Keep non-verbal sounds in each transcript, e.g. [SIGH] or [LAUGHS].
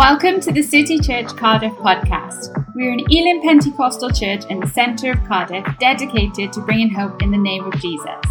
Welcome to the City Church Cardiff podcast. We're an Elim Pentecostal church in the centre of Cardiff dedicated to bringing hope in the name of Jesus.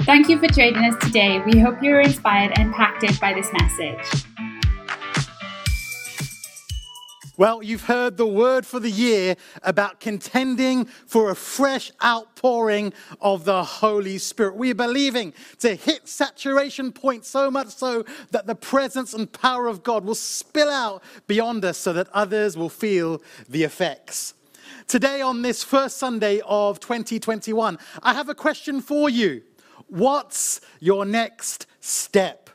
Thank you for joining us today. We hope you're inspired and impacted by this message. Well, you've heard the word for the year about contending for a fresh outpouring of the Holy Spirit. We're believing to hit saturation point so much so that the presence and power of God will spill out beyond us so that others will feel the effects. Today, on this first Sunday of 2021, I have a question for you. What's your next step?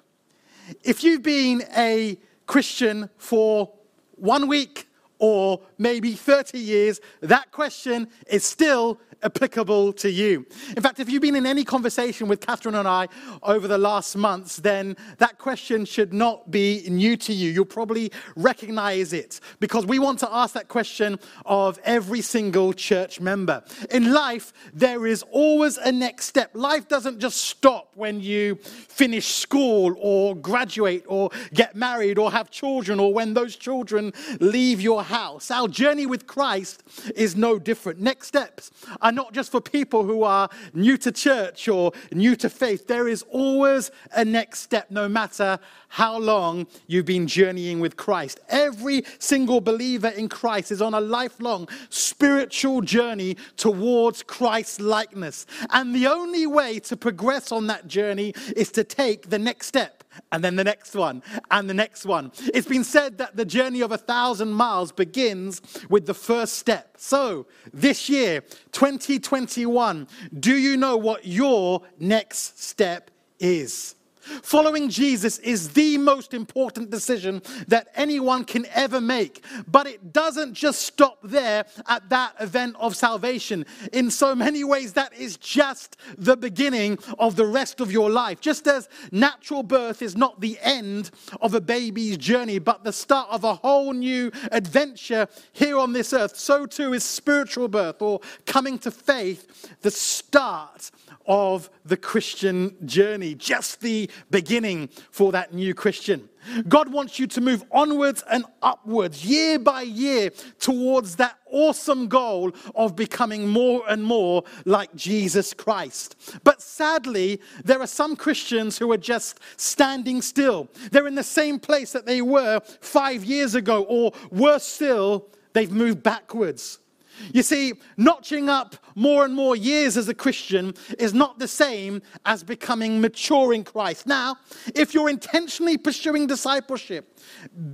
If you've been a Christian for one week or maybe 30 years, that question is still applicable to you. In fact, if you've been in any conversation with Catherine and I over the last months, then that question should not be new to you. You'll probably recognize it because we want to ask that question of every single church member. In life, there is always a next step. Life doesn't just stop when you finish school or graduate or get married or have children or when those children leave your house. Our journey with Christ is no different. Next steps are not just for people who are new to church or new to faith. There is always a next step, no matter how long you've been journeying with Christ. Every single believer in Christ is on a lifelong spiritual journey towards Christ's likeness. And the only way to progress on that journey is to take the next step and then the next one, and the next one. It's been said that the journey of a thousand miles begins with the first step. So, this year, 2021, do you know what your next step is? Following Jesus is the most important decision that anyone can ever make. But it doesn't just stop there at that event of salvation. In so many ways, that is just the beginning of the rest of your life. Just as natural birth is not the end of a baby's journey, but the start of a whole new adventure here on this earth, so too is spiritual birth or coming to faith the start of the Christian journey, just the beginning for that new Christian. God wants you to move onwards and upwards, year by year, towards that awesome goal of becoming more and more like Jesus Christ. But sadly, there are some Christians who are just standing still. They're in the same place that they were five years ago, or worse still, they've moved backwards. You see, notching up more and more years as a Christian is not the same as becoming mature in Christ. Now, if you're intentionally pursuing discipleship,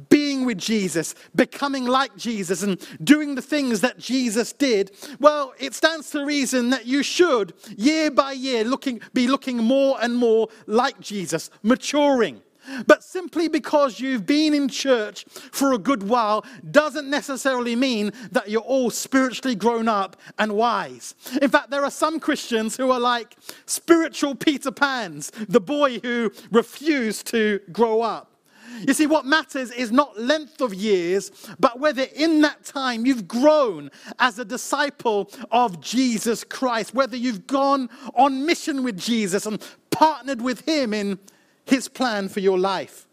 being with Jesus, becoming like Jesus, and doing the things that Jesus did, well, it stands to reason that you should, year by year, looking, be looking more and more like Jesus, maturing. But simply because you've been in church for a good while doesn't necessarily mean that you're all spiritually grown up and wise. In fact, there are some Christians who are like spiritual Peter Pans, the boy who refused to grow up. You see, what matters is not length of years, but whether in that time you've grown as a disciple of Jesus Christ, whether you've gone on mission with Jesus and partnered with him in his plan for your life.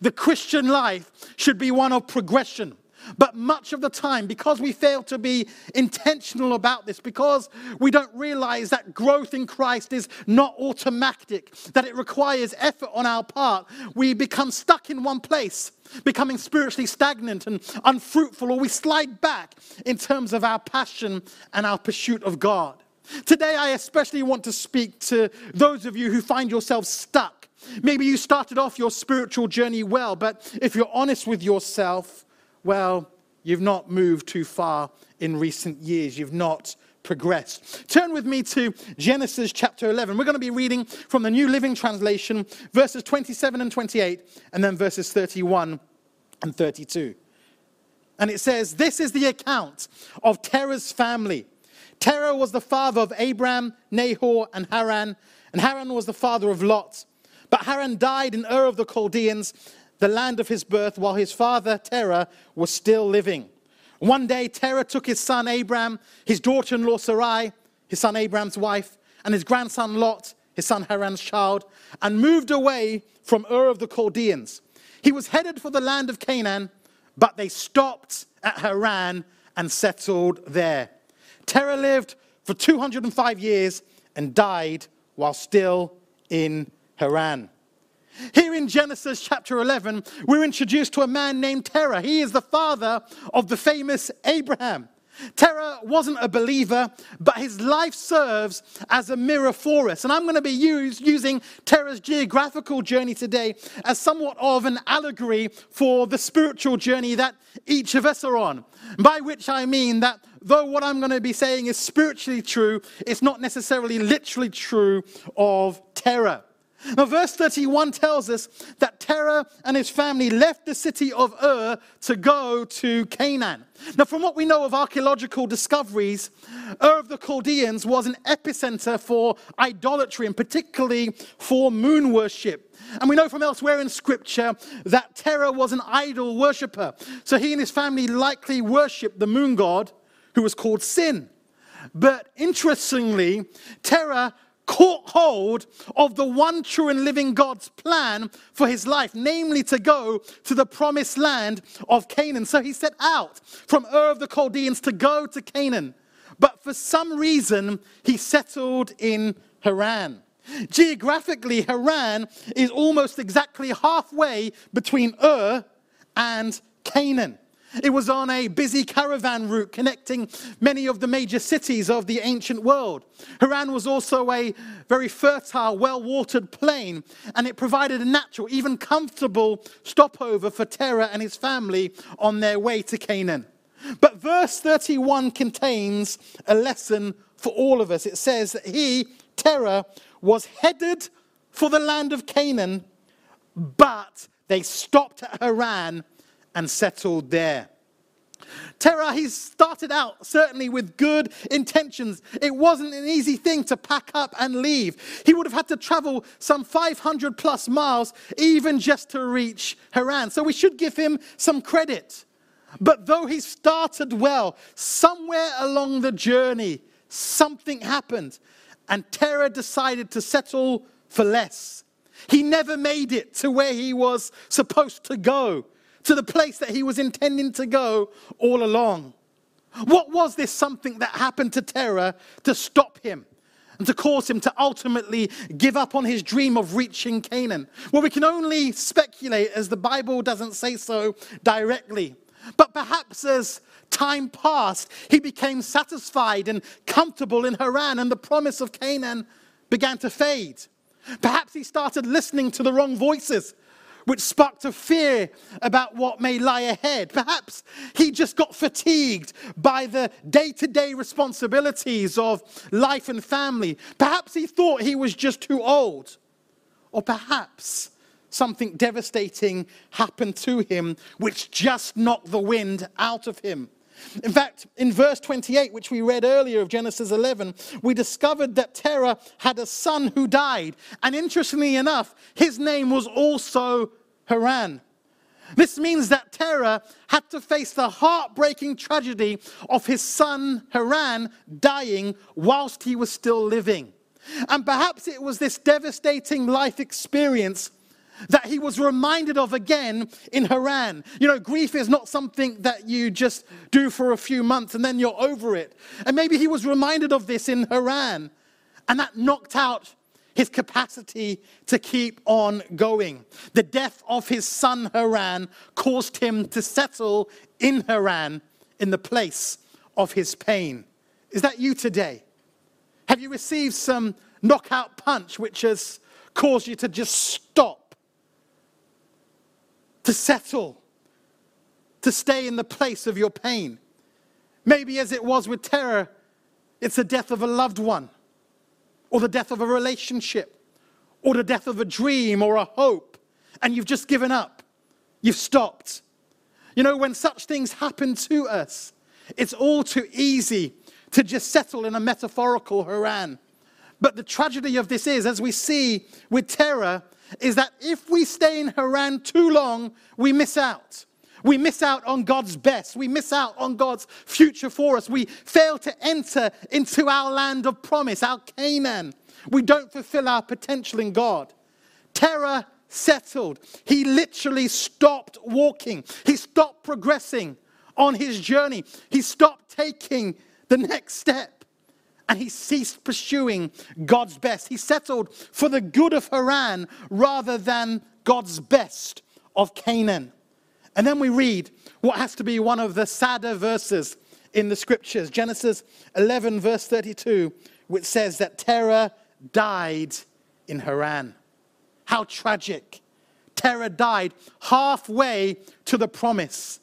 The Christian life should be one of progression. But much of the time, because we fail to be intentional about this, because we don't realize that growth in Christ is not automatic, that it requires effort on our part, we become stuck in one place, becoming spiritually stagnant and unfruitful, or we slide back in terms of our passion and our pursuit of God. Today, I especially want to speak to those of you who find yourselves stuck Maybe you started off your spiritual journey well, but if you're honest with yourself, well, you've not moved too far in recent years. You've not progressed. Turn with me to Genesis chapter 11. We're going to be reading from the New Living Translation, verses 27 and 28, and then verses 31 and 32. And it says, This is the account of Terah's family. Terah was the father of Abram, Nahor, and Haran, and Haran was the father of Lot. But Haran died in Ur of the Chaldeans, the land of his birth, while his father Terah was still living. One day, Terah took his son Abram, his daughter in law Sarai, his son Abram's wife, and his grandson Lot, his son Haran's child, and moved away from Ur of the Chaldeans. He was headed for the land of Canaan, but they stopped at Haran and settled there. Terah lived for 205 years and died while still in Haran. Here in Genesis chapter 11, we're introduced to a man named Terah. He is the father of the famous Abraham. Terah wasn't a believer, but his life serves as a mirror for us. And I'm going to be use, using Terah's geographical journey today as somewhat of an allegory for the spiritual journey that each of us are on. By which I mean that though what I'm going to be saying is spiritually true, it's not necessarily literally true of Terah. Now, verse 31 tells us that Terah and his family left the city of Ur to go to Canaan. Now, from what we know of archaeological discoveries, Ur of the Chaldeans was an epicenter for idolatry and particularly for moon worship. And we know from elsewhere in scripture that Terah was an idol worshiper. So he and his family likely worshipped the moon god who was called Sin. But interestingly, Terah caught hold of the one true and living God's plan for his life, namely to go to the promised land of Canaan. So he set out from Ur of the Chaldeans to go to Canaan. But for some reason, he settled in Haran. Geographically, Haran is almost exactly halfway between Ur and Canaan. It was on a busy caravan route connecting many of the major cities of the ancient world. Haran was also a very fertile, well watered plain, and it provided a natural, even comfortable stopover for Terah and his family on their way to Canaan. But verse 31 contains a lesson for all of us. It says that he, Terah, was headed for the land of Canaan, but they stopped at Haran and settled there. Terah, he started out certainly with good intentions. It wasn't an easy thing to pack up and leave. He would have had to travel some 500 plus miles even just to reach Haran. So we should give him some credit. But though he started well, somewhere along the journey, something happened, and Terah decided to settle for less. He never made it to where he was supposed to go to the place that he was intending to go all along. What was this something that happened to Terah to stop him and to cause him to ultimately give up on his dream of reaching Canaan? Well, we can only speculate as the Bible doesn't say so directly. But perhaps as time passed, he became satisfied and comfortable in Haran, and the promise of Canaan began to fade. Perhaps he started listening to the wrong voices which sparked a fear about what may lie ahead. Perhaps he just got fatigued by the day to day responsibilities of life and family. Perhaps he thought he was just too old. Or perhaps something devastating happened to him, which just knocked the wind out of him. In fact, in verse 28, which we read earlier of Genesis 11, we discovered that Terah had a son who died. And interestingly enough, his name was also Haran. This means that Terah had to face the heartbreaking tragedy of his son Haran dying whilst he was still living. And perhaps it was this devastating life experience that he was reminded of again in Haran. You know, grief is not something that you just do for a few months and then you're over it. And maybe he was reminded of this in Haran, and that knocked out his capacity to keep on going. The death of his son Haran caused him to settle in Haran in the place of his pain. Is that you today? Have you received some knockout punch which has caused you to just stop? To settle, to stay in the place of your pain. Maybe as it was with Terah, it's the death of a loved one, or the death of a relationship, or the death of a dream or a hope, and you've just given up. You've stopped. You know, when such things happen to us, it's all too easy to just settle in a metaphorical Haran. But the tragedy of this is, as we see with Terah, is that if we stay in Haran too long, we miss out. We miss out on God's best. We miss out on God's future for us. We fail to enter into our land of promise, our Canaan. We don't fulfill our potential in God. Terah settled. He literally stopped walking, he stopped progressing on his journey, he stopped taking the next step. And he ceased pursuing God's best. He settled for the good of Haran rather than God's best of Canaan. And then we read what has to be one of the sadder verses in the scriptures Genesis 11, verse 32, which says that Terah died in Haran. How tragic. Terah died halfway to the promise.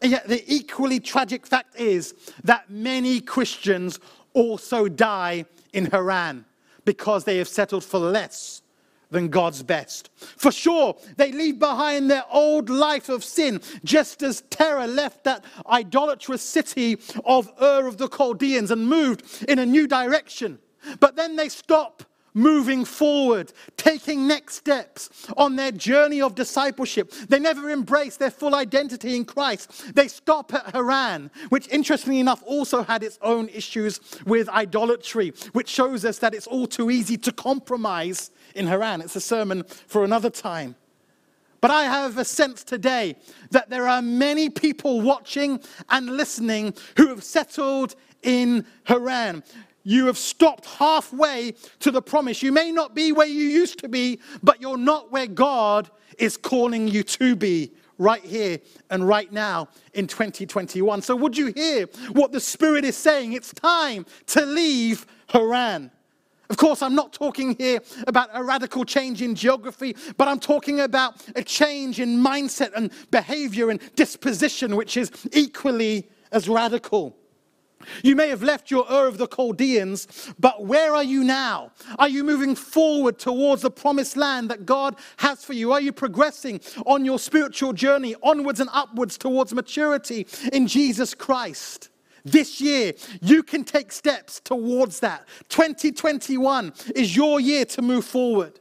And yet, the equally tragic fact is that many Christians also die in Haran because they have settled for less than God's best. For sure, they leave behind their old life of sin, just as Terah left that idolatrous city of Ur of the Chaldeans and moved in a new direction. But then they stop moving forward, taking next steps on their journey of discipleship. They never embrace their full identity in Christ. They stop at Haran, which interestingly enough also had its own issues with idolatry, which shows us that it's all too easy to compromise in Haran. It's a sermon for another time. But I have a sense today that there are many people watching and listening who have settled in Haran. You have stopped halfway to the promise. You may not be where you used to be, but you're not where God is calling you to be right here and right now in 2021. So, would you hear what the Spirit is saying? It's time to leave Haran. Of course, I'm not talking here about a radical change in geography, but I'm talking about a change in mindset and behavior and disposition, which is equally as radical. You may have left your Ur of the Chaldeans, but where are you now? Are you moving forward towards the promised land that God has for you? Are you progressing on your spiritual journey onwards and upwards towards maturity in Jesus Christ? This year, you can take steps towards that. 2021 is your year to move forward.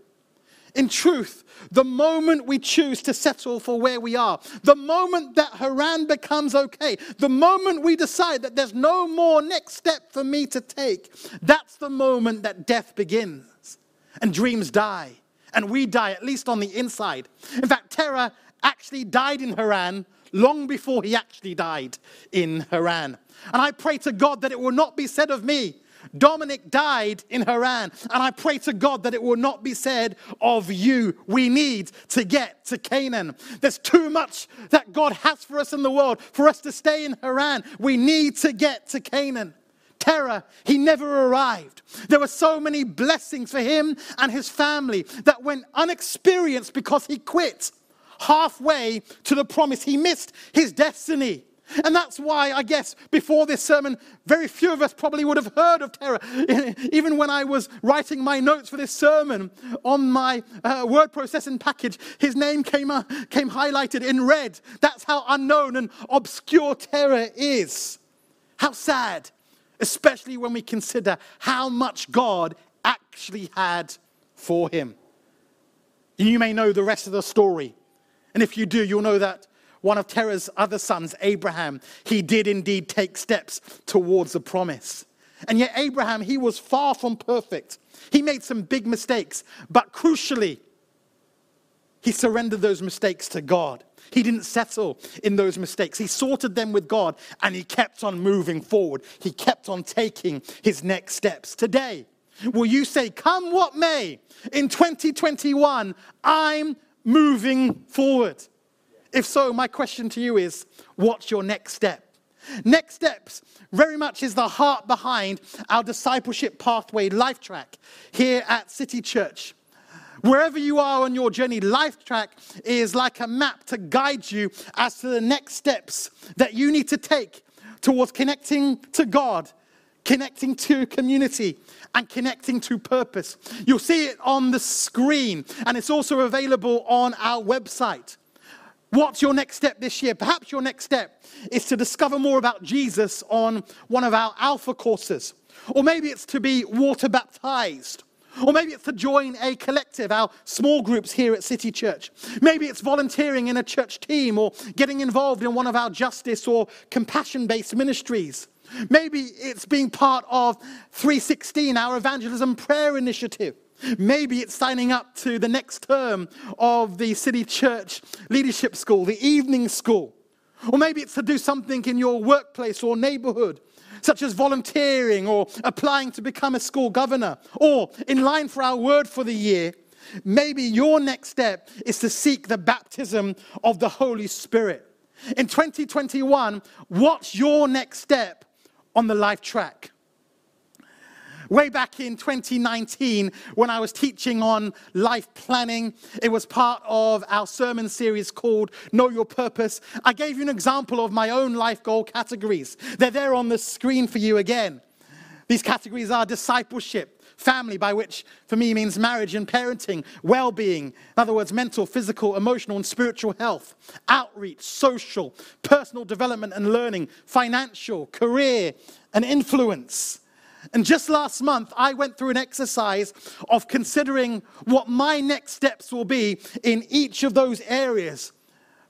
In truth, the moment we choose to settle for where we are, the moment that Haran becomes okay, the moment we decide that there's no more next step for me to take, that's the moment that death begins and dreams die. And we die, at least on the inside. In fact, Terah actually died in Haran long before he actually died in Haran. And I pray to God that it will not be said of me Dominic died in Haran. And I pray to God that it will not be said of you. We need to get to Canaan. There's too much that God has for us in the world for us to stay in Haran. We need to get to Canaan. Terah, he never arrived. There were so many blessings for him and his family that went unexperienced because he quit halfway to the promise. He missed his destiny. And that's why, I guess, before this sermon, very few of us probably would have heard of Terah. [LAUGHS] Even when I was writing my notes for this sermon on my uh, word processing package, his name came, uh, came highlighted in red. That's how unknown and obscure Terah is. How sad, especially when we consider how much God actually had for him. You may know the rest of the story. And if you do, you'll know that one of Terah's other sons, Abraham, he did indeed take steps towards the promise. And yet, Abraham, he was far from perfect. He made some big mistakes, but crucially, he surrendered those mistakes to God. He didn't settle in those mistakes. He sorted them with God and he kept on moving forward. He kept on taking his next steps. Today, will you say, Come what may, in 2021, I'm moving forward? If so, my question to you is what's your next step? Next steps very much is the heart behind our discipleship pathway life track here at City Church. Wherever you are on your journey, Life Track is like a map to guide you as to the next steps that you need to take towards connecting to God, connecting to community, and connecting to purpose. You'll see it on the screen, and it's also available on our website. What's your next step this year? Perhaps your next step is to discover more about Jesus on one of our Alpha courses. Or maybe it's to be water baptized. Or maybe it's to join a collective, our small groups here at City Church. Maybe it's volunteering in a church team or getting involved in one of our justice or compassion based ministries. Maybe it's being part of 316, our evangelism prayer initiative. Maybe it's signing up to the next term of the City Church Leadership School, the evening school. Or maybe it's to do something in your workplace or neighborhood, such as volunteering or applying to become a school governor. Or, in line for our word for the year, maybe your next step is to seek the baptism of the Holy Spirit. In 2021, what's your next step on the life track? Way back in 2019, when I was teaching on life planning, it was part of our sermon series called Know Your Purpose. I gave you an example of my own life goal categories. They're there on the screen for you again. These categories are discipleship, family, by which for me means marriage and parenting, well being, in other words, mental, physical, emotional, and spiritual health, outreach, social, personal development and learning, financial, career, and influence. And just last month, I went through an exercise of considering what my next steps will be in each of those areas,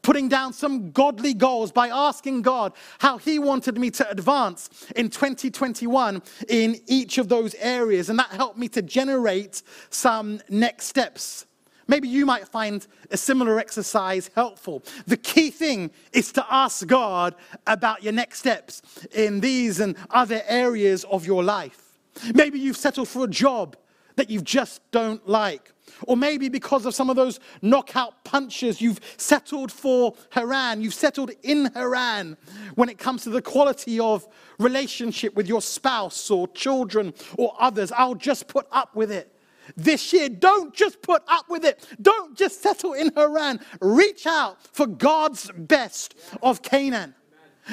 putting down some godly goals by asking God how He wanted me to advance in 2021 in each of those areas. And that helped me to generate some next steps. Maybe you might find a similar exercise helpful. The key thing is to ask God about your next steps in these and other areas of your life. Maybe you've settled for a job that you just don't like. Or maybe because of some of those knockout punches, you've settled for Haran. You've settled in Haran when it comes to the quality of relationship with your spouse or children or others. I'll just put up with it this year. Don't just put up with it. Don't just settle in Haran. Reach out for God's best of Canaan.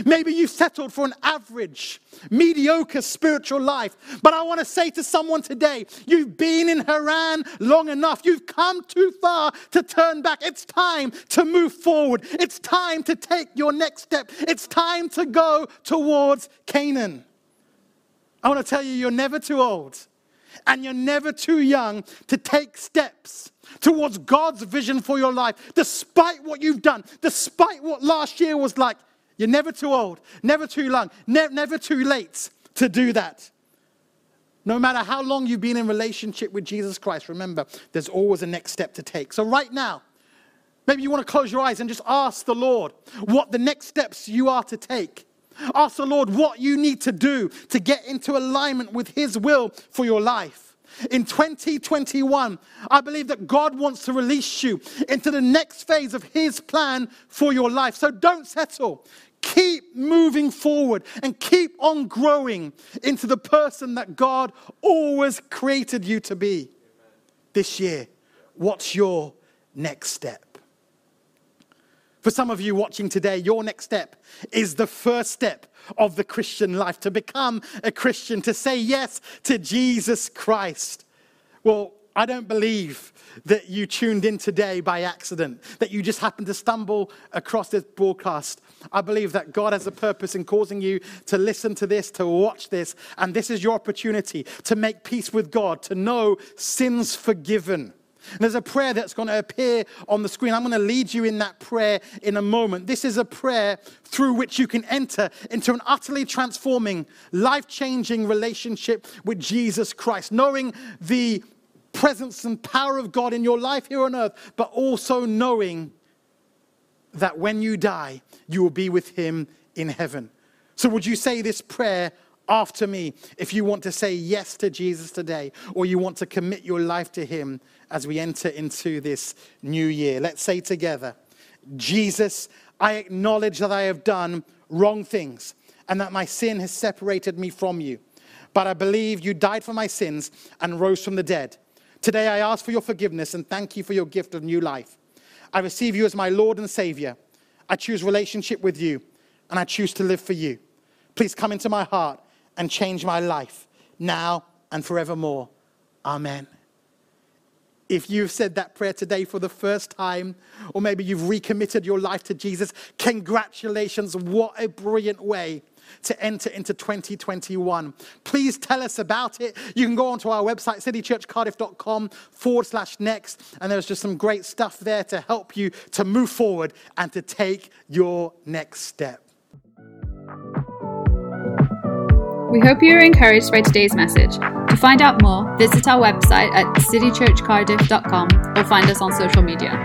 Maybe you've settled for an average, mediocre spiritual life. But I want to say to someone today you've been in Haran long enough. You've come too far to turn back. It's time to move forward. It's time to take your next step. It's time to go towards Canaan. I want to tell you, you're never too old and you're never too young to take steps towards God's vision for your life, despite what you've done, despite what last year was like. You're never too old, never too young, ne- never too late to do that. No matter how long you've been in relationship with Jesus Christ, remember, there's always a next step to take. So, right now, maybe you want to close your eyes and just ask the Lord what the next steps you are to take. Ask the Lord what you need to do to get into alignment with His will for your life. In 2021, I believe that God wants to release you into the next phase of His plan for your life. So don't settle. Keep moving forward and keep on growing into the person that God always created you to be. This year, what's your next step? For some of you watching today, your next step is the first step of the Christian life to become a Christian, to say yes to Jesus Christ. Well, I don't believe that you tuned in today by accident, that you just happened to stumble across this broadcast. I believe that God has a purpose in causing you to listen to this, to watch this, and this is your opportunity to make peace with God, to know sins forgiven and there's a prayer that's going to appear on the screen. I'm going to lead you in that prayer in a moment. This is a prayer through which you can enter into an utterly transforming, life changing relationship with Jesus Christ, knowing the presence and power of God in your life here on earth, but also knowing that when you die, you will be with Him in heaven. So, would you say this prayer after me if you want to say yes to Jesus today or you want to commit your life to Him as we enter into this new year. Let's say together Jesus, I acknowledge that I have done wrong things and that my sin has separated me from you. But I believe you died for my sins and rose from the dead. Today I ask for your forgiveness and thank you for your gift of new life. I receive you as my Lord and Savior. I choose relationship with you and I choose to live for you. Please come into my heart and change my life now and forevermore. Amen. If you've said that prayer today for the first time, or maybe you've recommitted your life to Jesus, congratulations. What a brilliant way to enter into 2021. Please tell us about it. You can go onto our website, citychurchcardiff.com forward slash next, and there's just some great stuff there to help you to move forward and to take your next step. We hope you are encouraged by today's message. To find out more, visit our website at citychurchcardiff.com or find us on social media.